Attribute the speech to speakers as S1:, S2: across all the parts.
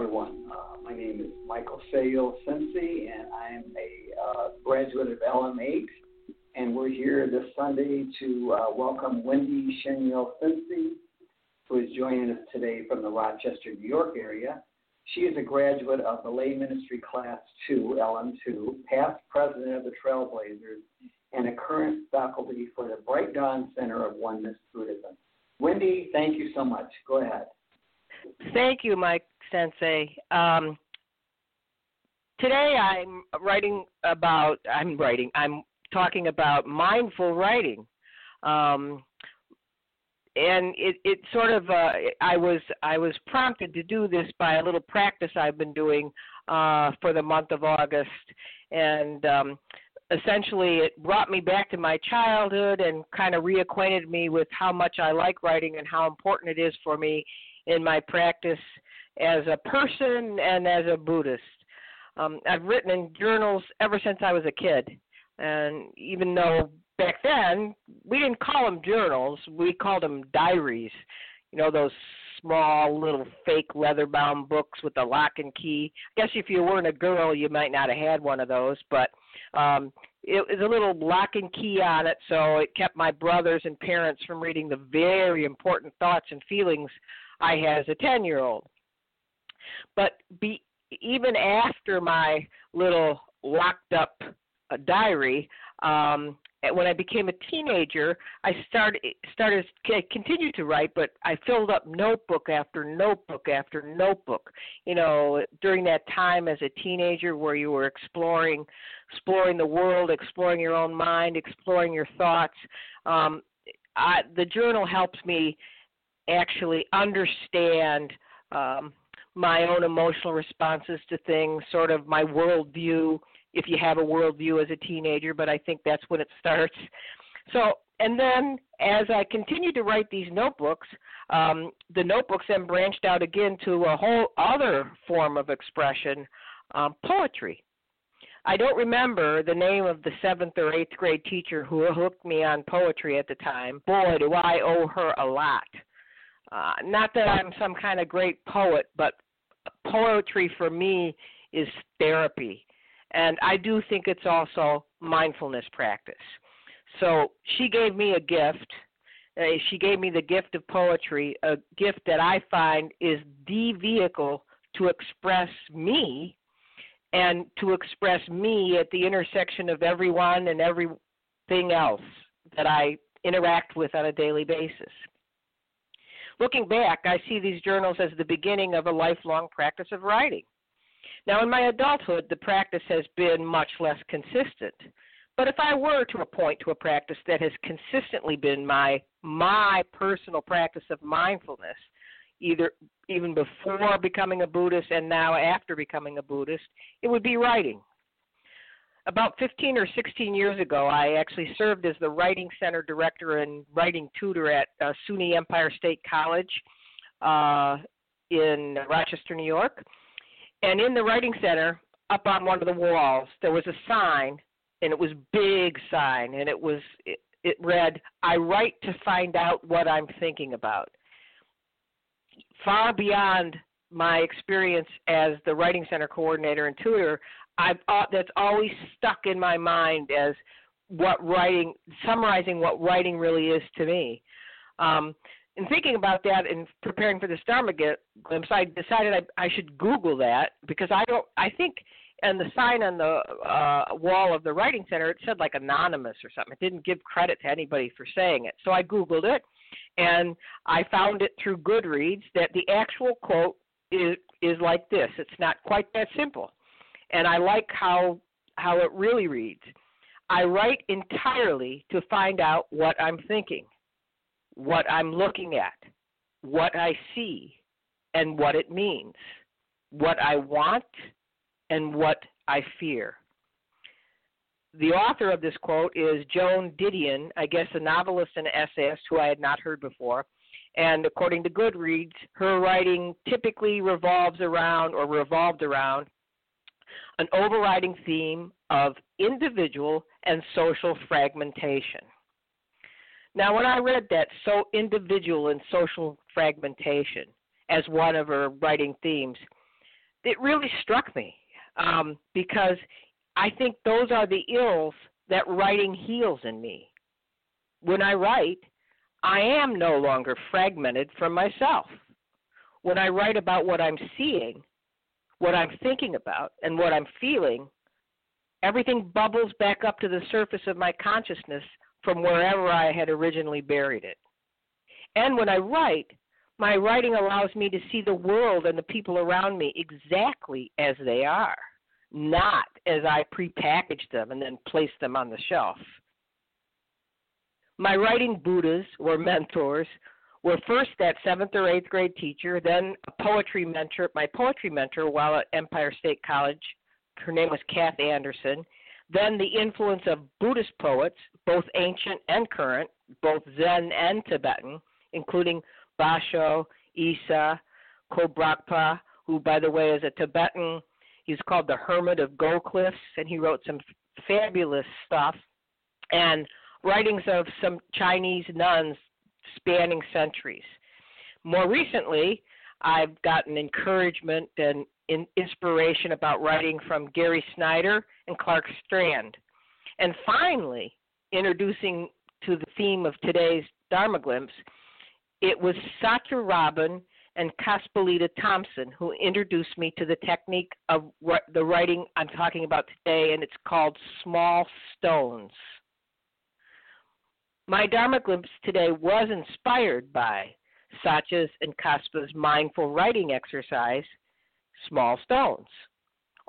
S1: Everyone. Uh, my name is Michael Saiyo Sensei, and I'm a uh, graduate of LM8. And we're here this Sunday to uh, welcome Wendy Shinyo Sensei, who is joining us today from the Rochester, New York area. She is a graduate of the Lay Ministry Class 2, LM2, past president of the Trailblazers, and a current faculty for the Bright Dawn Center of Oneness Buddhism. Wendy, thank you so much. Go ahead.
S2: Thank you, Mike Sensei. Um, today I'm writing about, I'm writing, I'm talking about mindful writing. Um, and it, it sort of uh, I was I was prompted to do this by a little practice I've been doing uh, for the month of August, and um, essentially it brought me back to my childhood and kind of reacquainted me with how much I like writing and how important it is for me in my practice as a person and as a Buddhist. Um, I've written in journals ever since I was a kid, and even though back then we didn't call them journals, we called them diaries. You know those small little fake leather-bound books with the lock and key. I guess if you weren't a girl, you might not have had one of those, but um, it was a little lock and key on it, so it kept my brothers and parents from reading the very important thoughts and feelings I had as a 10 year old. But be, even after my little locked up uh, diary, um, when I became a teenager, I started started continued to write, but I filled up notebook after notebook after notebook. You know, during that time as a teenager, where you were exploring, exploring the world, exploring your own mind, exploring your thoughts. Um, I, the journal helps me actually understand um, my own emotional responses to things, sort of my worldview, if you have a worldview as a teenager, but I think that's when it starts. So, and then as I continued to write these notebooks, um, the notebooks then branched out again to a whole other form of expression um, poetry. I don't remember the name of the seventh or eighth grade teacher who hooked me on poetry at the time. Boy, do I owe her a lot. Uh, not that I'm some kind of great poet, but poetry for me is therapy. And I do think it's also mindfulness practice. So she gave me a gift. Uh, she gave me the gift of poetry, a gift that I find is the vehicle to express me and to express me at the intersection of everyone and everything else that I interact with on a daily basis. Looking back, I see these journals as the beginning of a lifelong practice of writing. Now, in my adulthood, the practice has been much less consistent. But if I were to appoint to a practice that has consistently been my my personal practice of mindfulness, either even before becoming a Buddhist and now after becoming a Buddhist, it would be writing. About 15 or 16 years ago, I actually served as the Writing Center Director and Writing Tutor at uh, SUNY Empire State College uh, in Rochester, New York. And in the Writing Center, up on one of the walls, there was a sign, and it was big sign, and it was it, it read, "I write to find out what I'm thinking about." Far beyond my experience as the writing center coordinator and tutor, I've uh, that's always stuck in my mind as what writing, summarizing what writing really is to me. Um, in thinking about that and preparing for the Dharma glimpse, I decided I, I should Google that because I don't. I think and the sign on the uh, wall of the writing center it said like anonymous or something. It didn't give credit to anybody for saying it. So I googled it, and I found it through Goodreads that the actual quote is is like this. It's not quite that simple, and I like how how it really reads. I write entirely to find out what I'm thinking, what I'm looking at, what I see, and what it means, what I want and what I fear. The author of this quote is Joan Didion, I guess a novelist and essayist who I had not heard before. And according to Goodreads, her writing typically revolves around or revolved around an overriding theme of individual and social fragmentation. Now, when I read that, so individual and social fragmentation as one of her writing themes, it really struck me um, because I think those are the ills that writing heals in me. When I write, I am no longer fragmented from myself. When I write about what I'm seeing, what I'm thinking about, and what I'm feeling, everything bubbles back up to the surface of my consciousness from wherever I had originally buried it. And when I write, my writing allows me to see the world and the people around me exactly as they are, not as I prepackaged them and then placed them on the shelf. My writing Buddhas or mentors were first that seventh or eighth grade teacher, then a poetry mentor, my poetry mentor while at Empire State College. Her name was Kath Anderson. Then the influence of Buddhist poets, both ancient and current, both Zen and Tibetan, including Basho, Issa, Godrakpa, who, by the way, is a Tibetan. He's called the Hermit of Go Cliffs, and he wrote some fabulous stuff. And writings of some Chinese nuns spanning centuries. More recently, I've gotten encouragement and inspiration about writing from Gary Snyder and Clark Strand. And finally, introducing to the theme of today's Dharma Glimpse, it was Satya Robyn and Kaspalita Thompson who introduced me to the technique of the writing I'm talking about today, and it's called small stones. My Dharma glimpse today was inspired by Satya's and Kaspa's mindful writing exercise, Small Stones.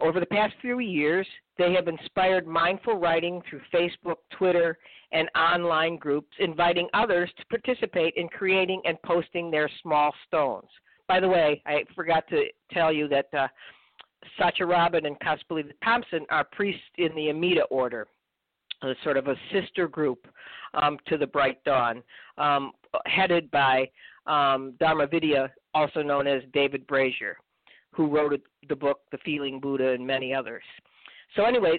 S2: Over the past few years, they have inspired mindful writing through Facebook, Twitter, and online groups, inviting others to participate in creating and posting their small stones. By the way, I forgot to tell you that uh, Satya Robyn and Kaspalita Thompson are priests in the Amida order a sort of a sister group um, to the Bright Dawn, um, headed by um, Dharma Vidya, also known as David Brazier, who wrote the book The Feeling Buddha and many others. So anyway,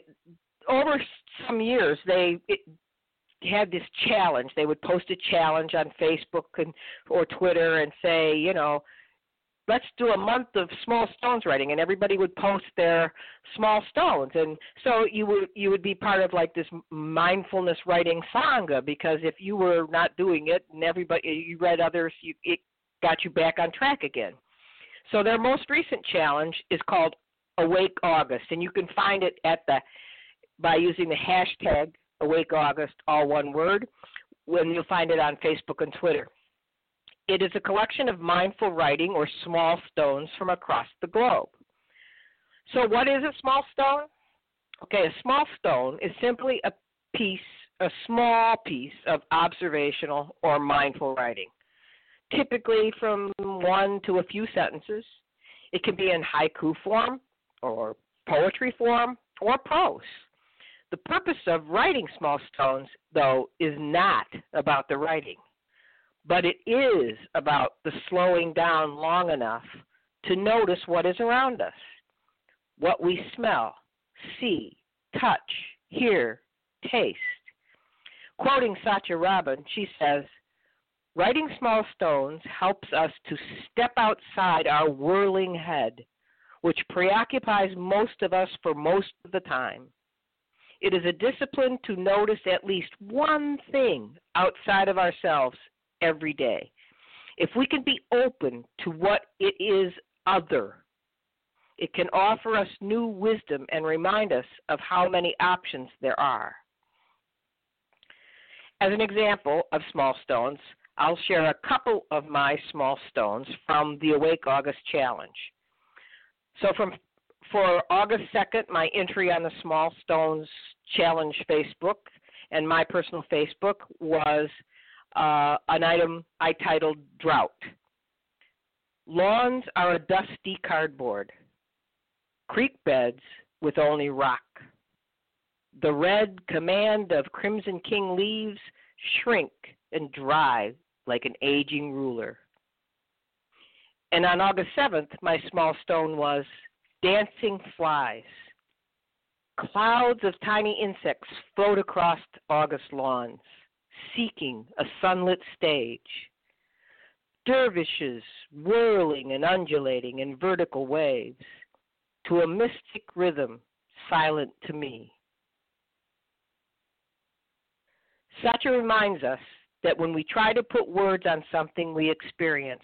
S2: over some years they it, had this challenge. They would post a challenge on Facebook and or Twitter and say, you know, let's do a month of small stones writing and everybody would post their small stones. And so you would you would be part of like this mindfulness writing sangha because if you were not doing it and everybody you read others you it got you back on track again. So their most recent challenge is called awake august and you can find it at the by using the hashtag awake august all one word when you'll find it on facebook and twitter it is a collection of mindful writing or small stones from across the globe. So, what is a small stone? Okay, a small stone is simply a piece, a small piece of observational or mindful writing, typically from one to a few sentences. It can be in haiku form, or poetry form, or prose. The purpose of writing small stones, though, is not about the writing but it is about the slowing down long enough to notice what is around us, what we smell, see, touch, hear, taste. Quoting Satya Robyn, she says, Writing small stones helps us to step outside our whirling head, which preoccupies most of us for most of the time. It is a discipline to notice at least one thing outside of ourselves every day. If we can be open to what it is other, it can offer us new wisdom and remind us of how many options there are. As an example of small stones, I'll share a couple of my small stones from the Awake August Challenge. So, from for August 2nd, my entry on the Small Stones Challenge Facebook and my personal Facebook was uh, an item I titled Drought. Lawns are a dusty cardboard, creek beds with only rock. The red command of Crimson King leaves shrink and dry like an aging ruler. And on August 7th, my small stone was dancing flies. Clouds of tiny insects float across August lawns, seeking a sunlit stage. Dervishes whirling and undulating in vertical waves to a mystic rhythm silent to me. Satya reminds us that when we try to put words on something we experience,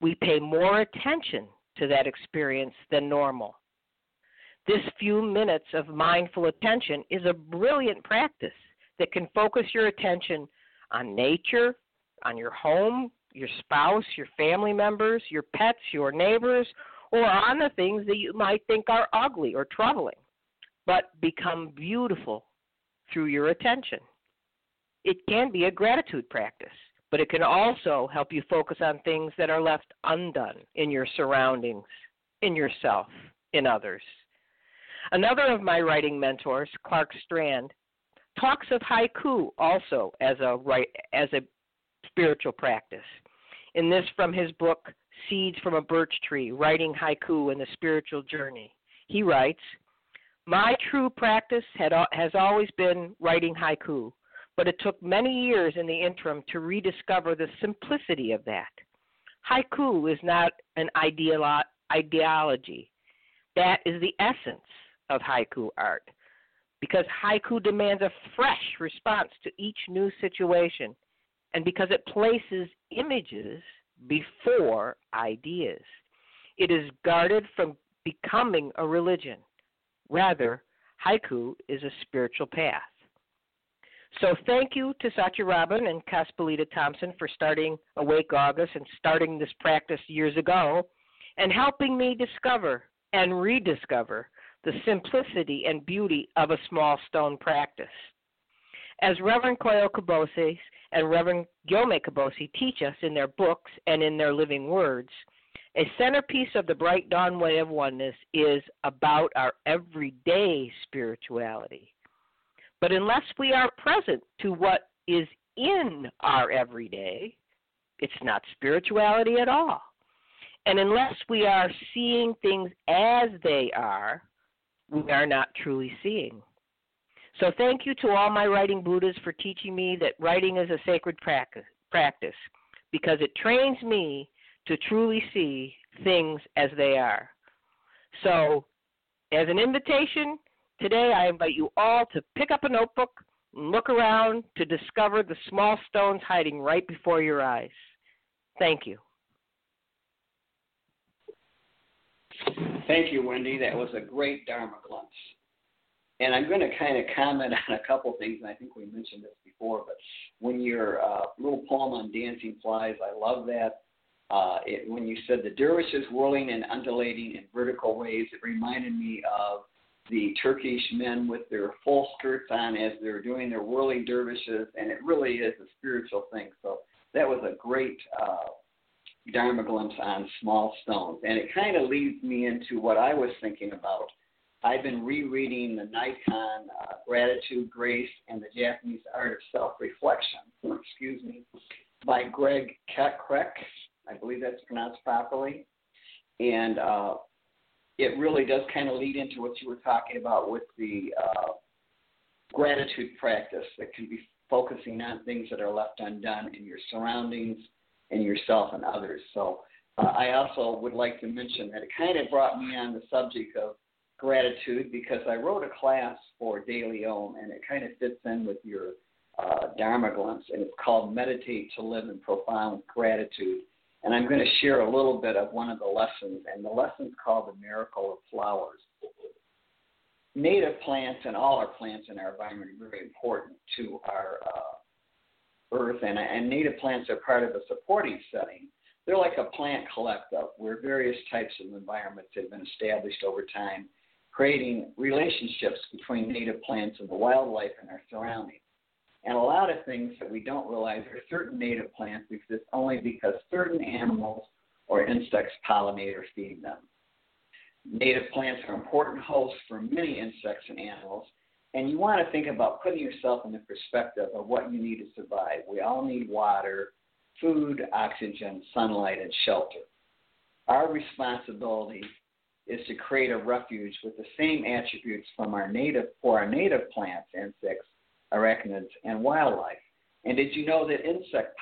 S2: we pay more attention to that experience than normal. This few minutes of mindful attention is a brilliant practice that can focus your attention on nature, on your home, your spouse, your family members, your pets, your neighbors, or on the things that you might think are ugly or troubling, but become beautiful through your attention. It can be a gratitude practice, but it can also help you focus on things that are left undone in your surroundings, in yourself, in others. Another of my writing mentors, Clark Strand, talks of haiku also as a as a spiritual practice. In this from his book Seeds from a Birch Tree, Writing Haiku and the Spiritual Journey. He writes, "My true practice had, has always been writing haiku, but it took many years in the interim to rediscover the simplicity of that. Haiku is not an ideolo- ideology. That is the essence of haiku art because haiku demands a fresh response to each new situation and because it places images before ideas. It is guarded from becoming a religion. Rather, haiku is a spiritual path. So thank you to Satya Robyn and Kaspalita Thompson for starting Awake August and starting this practice years ago and helping me discover and rediscover the simplicity and beauty of a small stone practice. As Reverend Koyo Kubose and Reverend Gyomay Kubose teach us in their books and in their living words, a centerpiece of the Bright Dawn Way of Oneness is about our everyday spirituality. But unless we are present to what is in our everyday, it's not spirituality at all. And unless we are seeing things as they are, we are not truly seeing. So, thank you to all my writing Buddhas for teaching me that writing is a sacred practice, because it trains me to truly see things as they are. So, as an invitation, today I invite you all to pick up a notebook and look around to discover the small stones hiding right before your eyes. Thank you.
S1: Thank you, Wendy. That was a great Dharma glimpse. And I'm going to kind of comment on a couple things, and I think we mentioned this before, but when your uh, little poem on dancing flies, I love that. Uh, it, when you said the dervishes whirling and undulating in vertical waves, it reminded me of the Turkish men with their full skirts on as they're doing their whirling dervishes, and it really is a spiritual thing. So that was a great uh, Dharma glimpse on small stones. And it kind of leads me into what I was thinking about. I've been rereading the Naikan uh, Gratitude, Grace, and the Japanese Art of Self Reflection, excuse me, by Greg Keck. I believe that's pronounced properly. And uh, it really does kind of lead into what you were talking about with the uh, gratitude practice that can be focusing on things that are left undone in your surroundings and yourself and others. So uh, I also would like to mention that it kind of brought me on the subject of gratitude because I wrote a class for De Leon and it kind of fits in with your uh, Dharma glimpse and it's called Meditate to Live in Profound Gratitude. And I'm going to share a little bit of one of the lessons, and the lesson's called The Miracle of Flowers. Native plants and all our plants in our environment are very important to our uh, earth, and, and native plants are part of a supporting setting. They're like a plant collective where various types of environments have been established over time, creating relationships between native plants and the wildlife in our surroundings. And a lot of things that we don't realize are certain native plants exist only because certain animals or insects pollinate or feed them. Native plants are important hosts for many insects and animals, and you want to think about putting yourself in the perspective of what you need to survive. We all need water, food, oxygen, sunlight, and shelter. Our responsibility is to create a refuge with the same attributes from our native for our native plants, insects, arachnids, and wildlife. And did you know that insect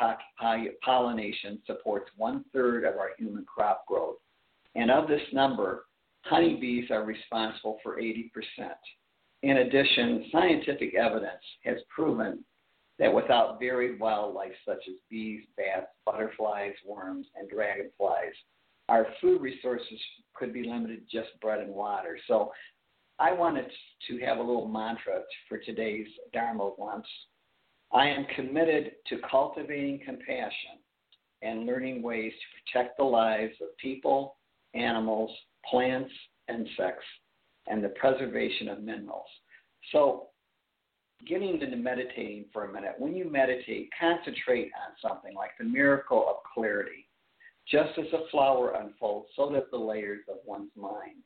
S1: pollination supports one third of our human crop growth? And of this number, honeybees are responsible for 80%. In addition, scientific evidence has proven that without varied wildlife such as bees, bats, butterflies, worms, and dragonflies, our food resources could be limited to just bread and water. So I wanted to have a little mantra for today's Dharma lunch. I am committed to cultivating compassion and learning ways to protect the lives of people, animals, plants, insects, and the preservation of minerals. So, getting into meditating for a minute, when you meditate, concentrate on something like the miracle of clarity. Just as a flower unfolds, so does the layers of one's mind.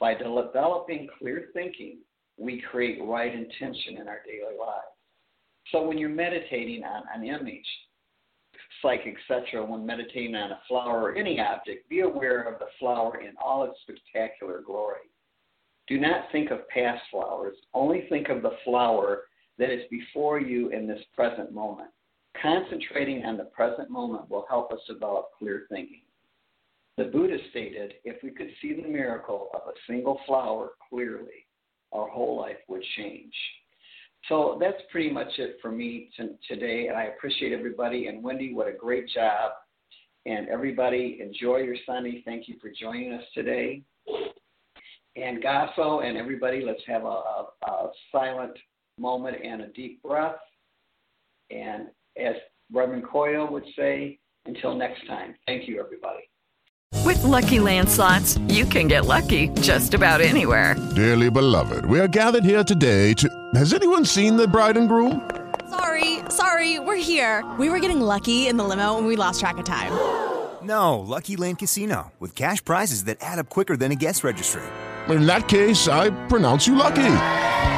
S1: By developing clear thinking, we create right intention in our daily lives. So when you're meditating on an image, psych, etc., when meditating on a flower or any object, be aware of the flower in all its spectacular glory. Do not think of past flowers, only think of the flower that is before you in this present moment. Concentrating on the present moment will help us develop clear thinking. The Buddha stated if we could see the miracle of a single flower clearly, our whole life would change. So that's pretty much it for me t- today, and I appreciate everybody. And Wendy, what a great job! And everybody, enjoy your Sunday. Thank you for joining us today. And Gassho and everybody, let's have a, a, a silent moment and a deep breath. And as Reverend Coyle would say, until next time, thank you, everybody.
S3: With lucky landslots, you can get lucky just about anywhere.
S4: Dearly beloved, we are gathered here today to. Has anyone seen the bride and groom?
S5: Sorry, sorry, we're here. We were getting lucky in the limo and we lost track of time.
S6: No, Lucky Land Casino, with cash prizes that add up quicker than a guest registry.
S4: In that case, I pronounce you lucky.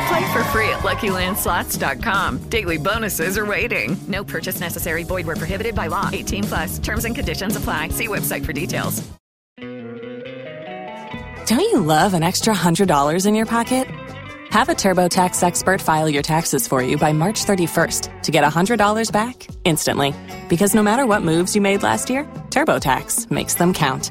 S3: Play for free at LuckyLandSlots.com. Daily bonuses are waiting. No purchase necessary. Void were prohibited by law. 18 plus. Terms and conditions apply. See website for details.
S7: Don't you love an extra hundred dollars in your pocket? Have a TurboTax expert file your taxes for you by March 31st to get hundred dollars back instantly. Because no matter what moves you made last year, TurboTax makes them count.